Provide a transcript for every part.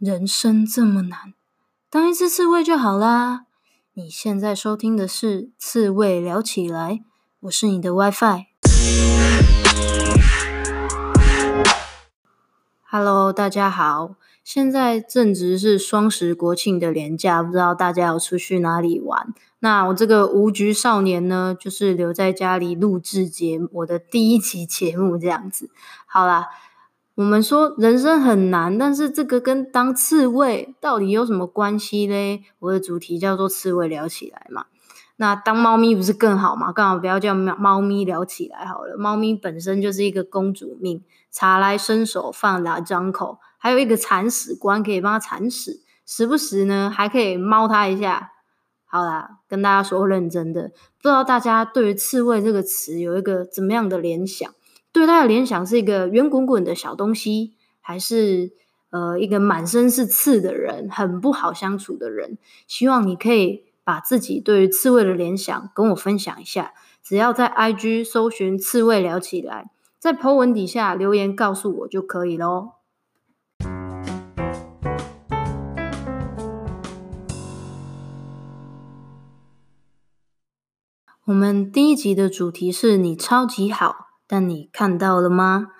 人生这么难，当一次刺猬就好啦。你现在收听的是《刺猬聊起来》，我是你的 WiFi。Hello，大家好，现在正值是双十国庆的连假，不知道大家有出去哪里玩？那我这个无局少年呢，就是留在家里录制节目，我的第一期节目这样子。好啦。我们说人生很难，但是这个跟当刺猬到底有什么关系嘞？我的主题叫做“刺猬聊起来”嘛。那当猫咪不是更好吗？刚好不要叫猫猫咪聊起来好了。猫咪本身就是一个公主命，茶来伸手，饭来张口，还有一个铲屎官可以帮它铲屎，时不时呢还可以猫它一下。好啦，跟大家说认真的，不知道大家对于“刺猬”这个词有一个怎么样的联想？对他的联想是一个圆滚滚的小东西，还是呃一个满身是刺的人，很不好相处的人？希望你可以把自己对于刺猬的联想跟我分享一下。只要在 IG 搜寻“刺猬聊起来”，在 po 文底下留言告诉我就可以咯。我们第一集的主题是你超级好。但你看到了吗？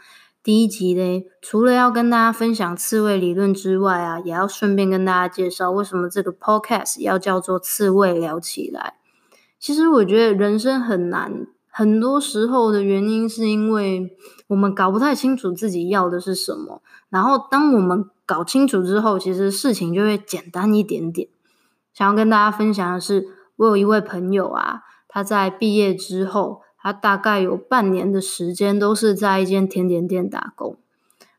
第一集嘞，除了要跟大家分享刺猬理论之外啊，也要顺便跟大家介绍为什么这个 podcast 要叫做“刺猬聊起来”。其实我觉得人生很难，很多时候的原因是因为我们搞不太清楚自己要的是什么。然后当我们搞清楚之后，其实事情就会简单一点点。想要跟大家分享的是，我有一位朋友啊，他在毕业之后。他大概有半年的时间都是在一间甜点店打工，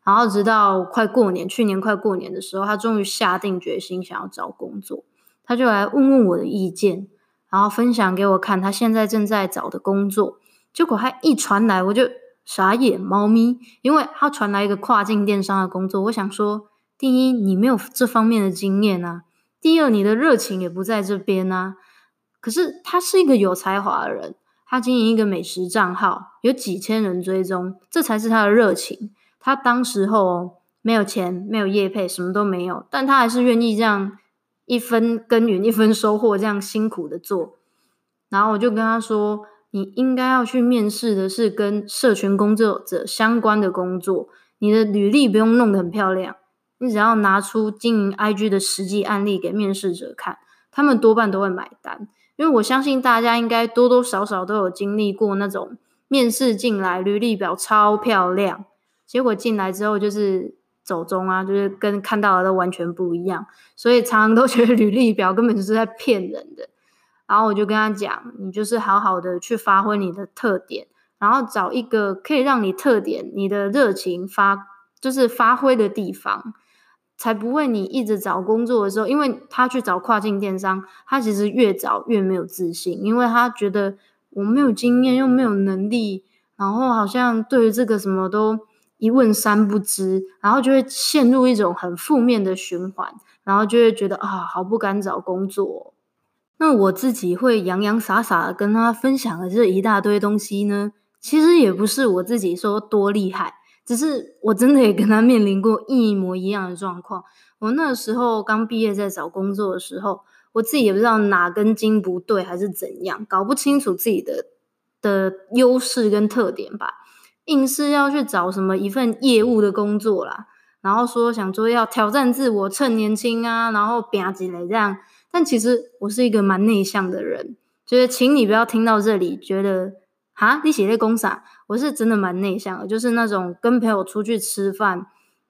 然后直到快过年，去年快过年的时候，他终于下定决心想要找工作，他就来问问我的意见，然后分享给我看他现在正在找的工作。结果他一传来，我就傻眼猫咪，因为他传来一个跨境电商的工作。我想说，第一，你没有这方面的经验啊；第二，你的热情也不在这边啊。可是他是一个有才华的人。他经营一个美食账号，有几千人追踪，这才是他的热情。他当时候没有钱，没有业配，什么都没有，但他还是愿意这样一分耕耘一分收获，这样辛苦的做。然后我就跟他说：“你应该要去面试的是跟社群工作者相关的工作，你的履历不用弄得很漂亮，你只要拿出经营 IG 的实际案例给面试者看，他们多半都会买单。”因为我相信大家应该多多少少都有经历过那种面试进来履历表超漂亮，结果进来之后就是走中啊，就是跟看到的都完全不一样，所以常常都觉得履历表根本就是在骗人的。然后我就跟他讲，你就是好好的去发挥你的特点，然后找一个可以让你特点、你的热情发就是发挥的地方。才不会，你一直找工作的时候，因为他去找跨境电商，他其实越找越没有自信，因为他觉得我没有经验又没有能力，然后好像对于这个什么都一问三不知，然后就会陷入一种很负面的循环，然后就会觉得啊，好不敢找工作。那我自己会洋洋洒洒的跟他分享的这一大堆东西呢，其实也不是我自己说多厉害。只是我真的也跟他面临过一模一样的状况。我那时候刚毕业在找工作的时候，我自己也不知道哪根筋不对还是怎样，搞不清楚自己的的优势跟特点吧。硬是要去找什么一份业务的工作啦，然后说想说要挑战自我，趁年轻啊，然后吧唧嘞这样。但其实我是一个蛮内向的人，就是请你不要听到这里觉得。啊，你写在工厂，我是真的蛮内向的，就是那种跟朋友出去吃饭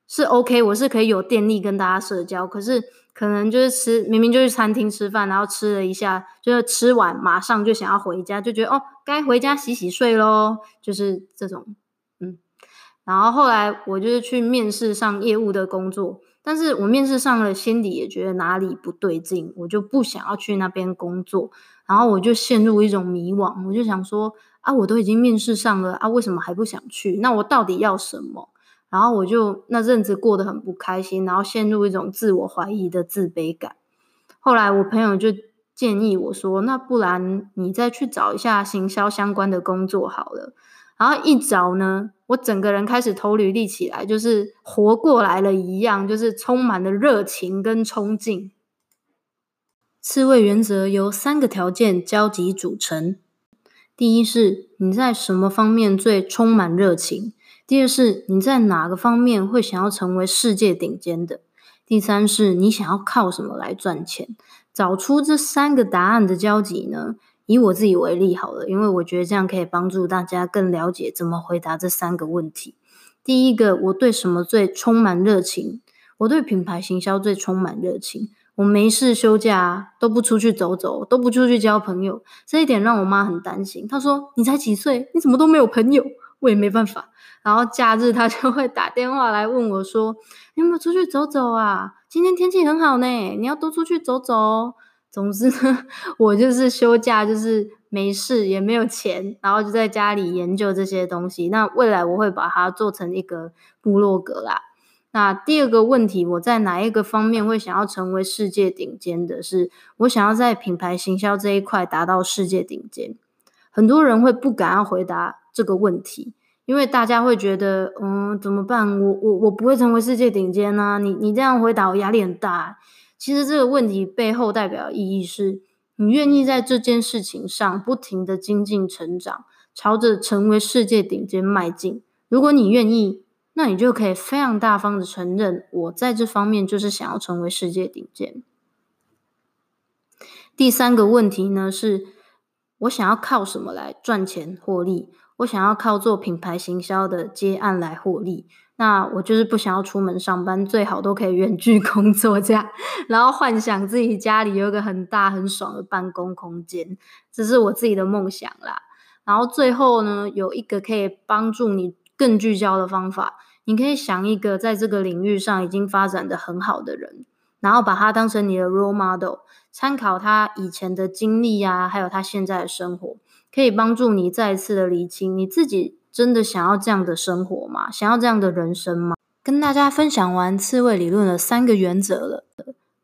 是 OK，我是可以有电力跟大家社交，可是可能就是吃，明明就去餐厅吃饭，然后吃了一下，就是吃完马上就想要回家，就觉得哦，该回家洗洗睡咯，就是这种，嗯。然后后来我就是去面试上业务的工作，但是我面试上了，心里也觉得哪里不对劲，我就不想要去那边工作，然后我就陷入一种迷惘，我就想说。啊，我都已经面试上了啊，为什么还不想去？那我到底要什么？然后我就那阵子过得很不开心，然后陷入一种自我怀疑的自卑感。后来我朋友就建议我说：“那不然你再去找一下行销相关的工作好了。”然后一找呢，我整个人开始投履历起来，就是活过来了一样，就是充满了热情跟冲劲。刺猬原则由三个条件交集组成：第一是你在什么方面最充满热情；第二是你在哪个方面会想要成为世界顶尖的；第三是你想要靠什么来赚钱。找出这三个答案的交集呢？以我自己为例好了，因为我觉得这样可以帮助大家更了解怎么回答这三个问题。第一个，我对什么最充满热情？我对品牌行销最充满热情。我没事休假都不出去走走，都不出去交朋友，这一点让我妈很担心。她说：“你才几岁？你怎么都没有朋友？”我也没办法。然后假日她就会打电话来问我说：“你有没有出去走走啊？今天天气很好呢，你要多出去走走。”总之呢，我就是休假，就是没事，也没有钱，然后就在家里研究这些东西。那未来我会把它做成一个部落格啦。那第二个问题，我在哪一个方面会想要成为世界顶尖的是？我想要在品牌行销这一块达到世界顶尖。很多人会不敢要回答这个问题，因为大家会觉得，嗯，怎么办？我我我不会成为世界顶尖啊！你你这样回答，我压力很大。其实这个问题背后代表的意义是，你愿意在这件事情上不停的精进成长，朝着成为世界顶尖迈进。如果你愿意，那你就可以非常大方的承认，我在这方面就是想要成为世界顶尖。第三个问题呢，是我想要靠什么来赚钱获利？我想要靠做品牌行销的接案来获利。那我就是不想要出门上班，最好都可以远距工作这样，然后幻想自己家里有一个很大很爽的办公空间，这是我自己的梦想啦。然后最后呢，有一个可以帮助你更聚焦的方法，你可以想一个在这个领域上已经发展的很好的人，然后把他当成你的 role model，参考他以前的经历啊，还有他现在的生活，可以帮助你再一次的理清你自己。真的想要这样的生活吗？想要这样的人生吗？跟大家分享完刺猬理论的三个原则了，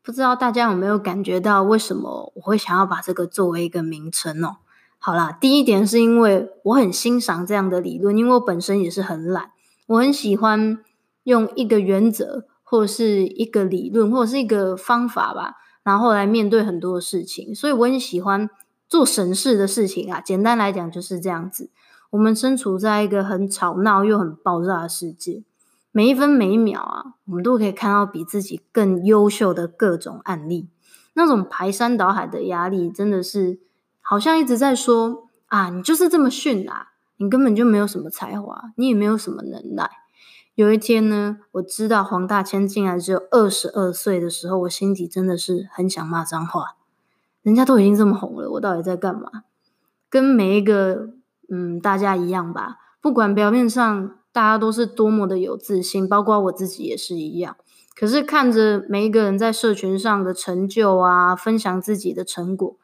不知道大家有没有感觉到为什么我会想要把这个作为一个名称哦？好啦，第一点是因为我很欣赏这样的理论，因为我本身也是很懒，我很喜欢用一个原则或者是一个理论或者是一个方法吧，然后来面对很多的事情，所以我很喜欢做省事的事情啊。简单来讲就是这样子。我们身处在一个很吵闹又很爆炸的世界，每一分每一秒啊，我们都可以看到比自己更优秀的各种案例。那种排山倒海的压力，真的是好像一直在说啊，你就是这么逊啊，你根本就没有什么才华，你也没有什么能耐。有一天呢，我知道黄大千竟然只有二十二岁的时候，我心底真的是很想骂脏话。人家都已经这么红了，我到底在干嘛？跟每一个。嗯，大家一样吧。不管表面上大家都是多么的有自信，包括我自己也是一样。可是看着每一个人在社群上的成就啊，分享自己的成果，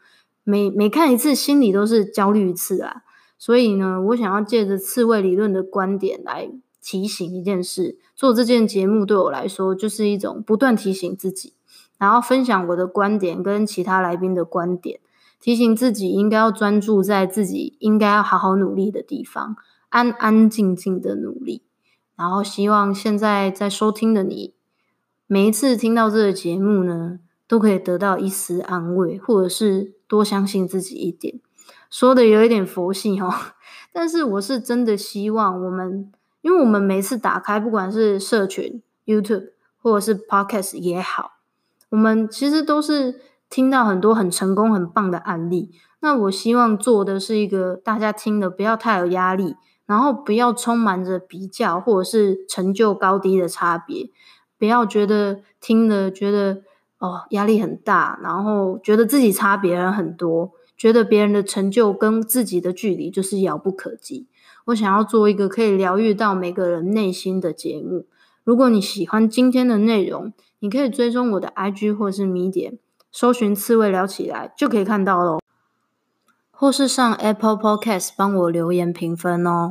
每每看一次，心里都是焦虑一次啊。所以呢，我想要借着刺猬理论的观点来提醒一件事：做这件节目对我来说，就是一种不断提醒自己，然后分享我的观点跟其他来宾的观点。提醒自己应该要专注在自己应该要好好努力的地方，安安静静的努力。然后希望现在在收听的你，每一次听到这个节目呢，都可以得到一丝安慰，或者是多相信自己一点。说的有一点佛系哦，但是我是真的希望我们，因为我们每次打开，不管是社群、YouTube 或者是 Podcast 也好，我们其实都是。听到很多很成功、很棒的案例，那我希望做的是一个大家听的不要太有压力，然后不要充满着比较或者是成就高低的差别，不要觉得听了觉得哦压力很大，然后觉得自己差别人很多，觉得别人的成就跟自己的距离就是遥不可及。我想要做一个可以疗愈到每个人内心的节目。如果你喜欢今天的内容，你可以追踪我的 IG 或是迷点。搜寻刺猬聊起来就可以看到喽，或是上 Apple Podcast 帮我留言评分哦。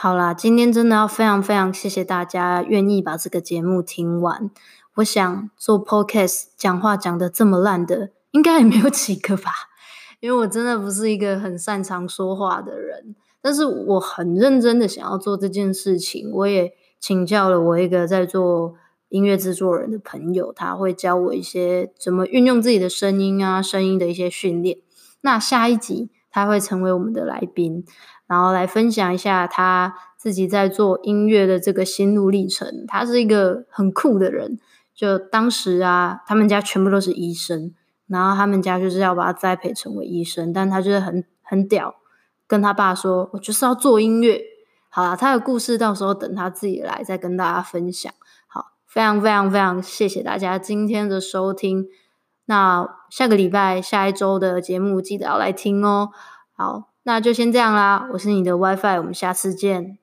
好啦，今天真的要非常非常谢谢大家愿意把这个节目听完。我想做 podcast 讲话讲得这么烂的，应该也没有几个吧，因为我真的不是一个很擅长说话的人。但是我很认真的想要做这件事情，我也请教了我一个在做音乐制作人的朋友，他会教我一些怎么运用自己的声音啊，声音的一些训练。那下一集他会成为我们的来宾。然后来分享一下他自己在做音乐的这个心路历程。他是一个很酷的人，就当时啊，他们家全部都是医生，然后他们家就是要把他栽培成为医生，但他就是很很屌，跟他爸说：“我就是要做音乐。”好了，他的故事到时候等他自己来再跟大家分享。好，非常非常非常谢谢大家今天的收听。那下个礼拜下一周的节目记得要来听哦。好。那就先这样啦，我是你的 WiFi，我们下次见。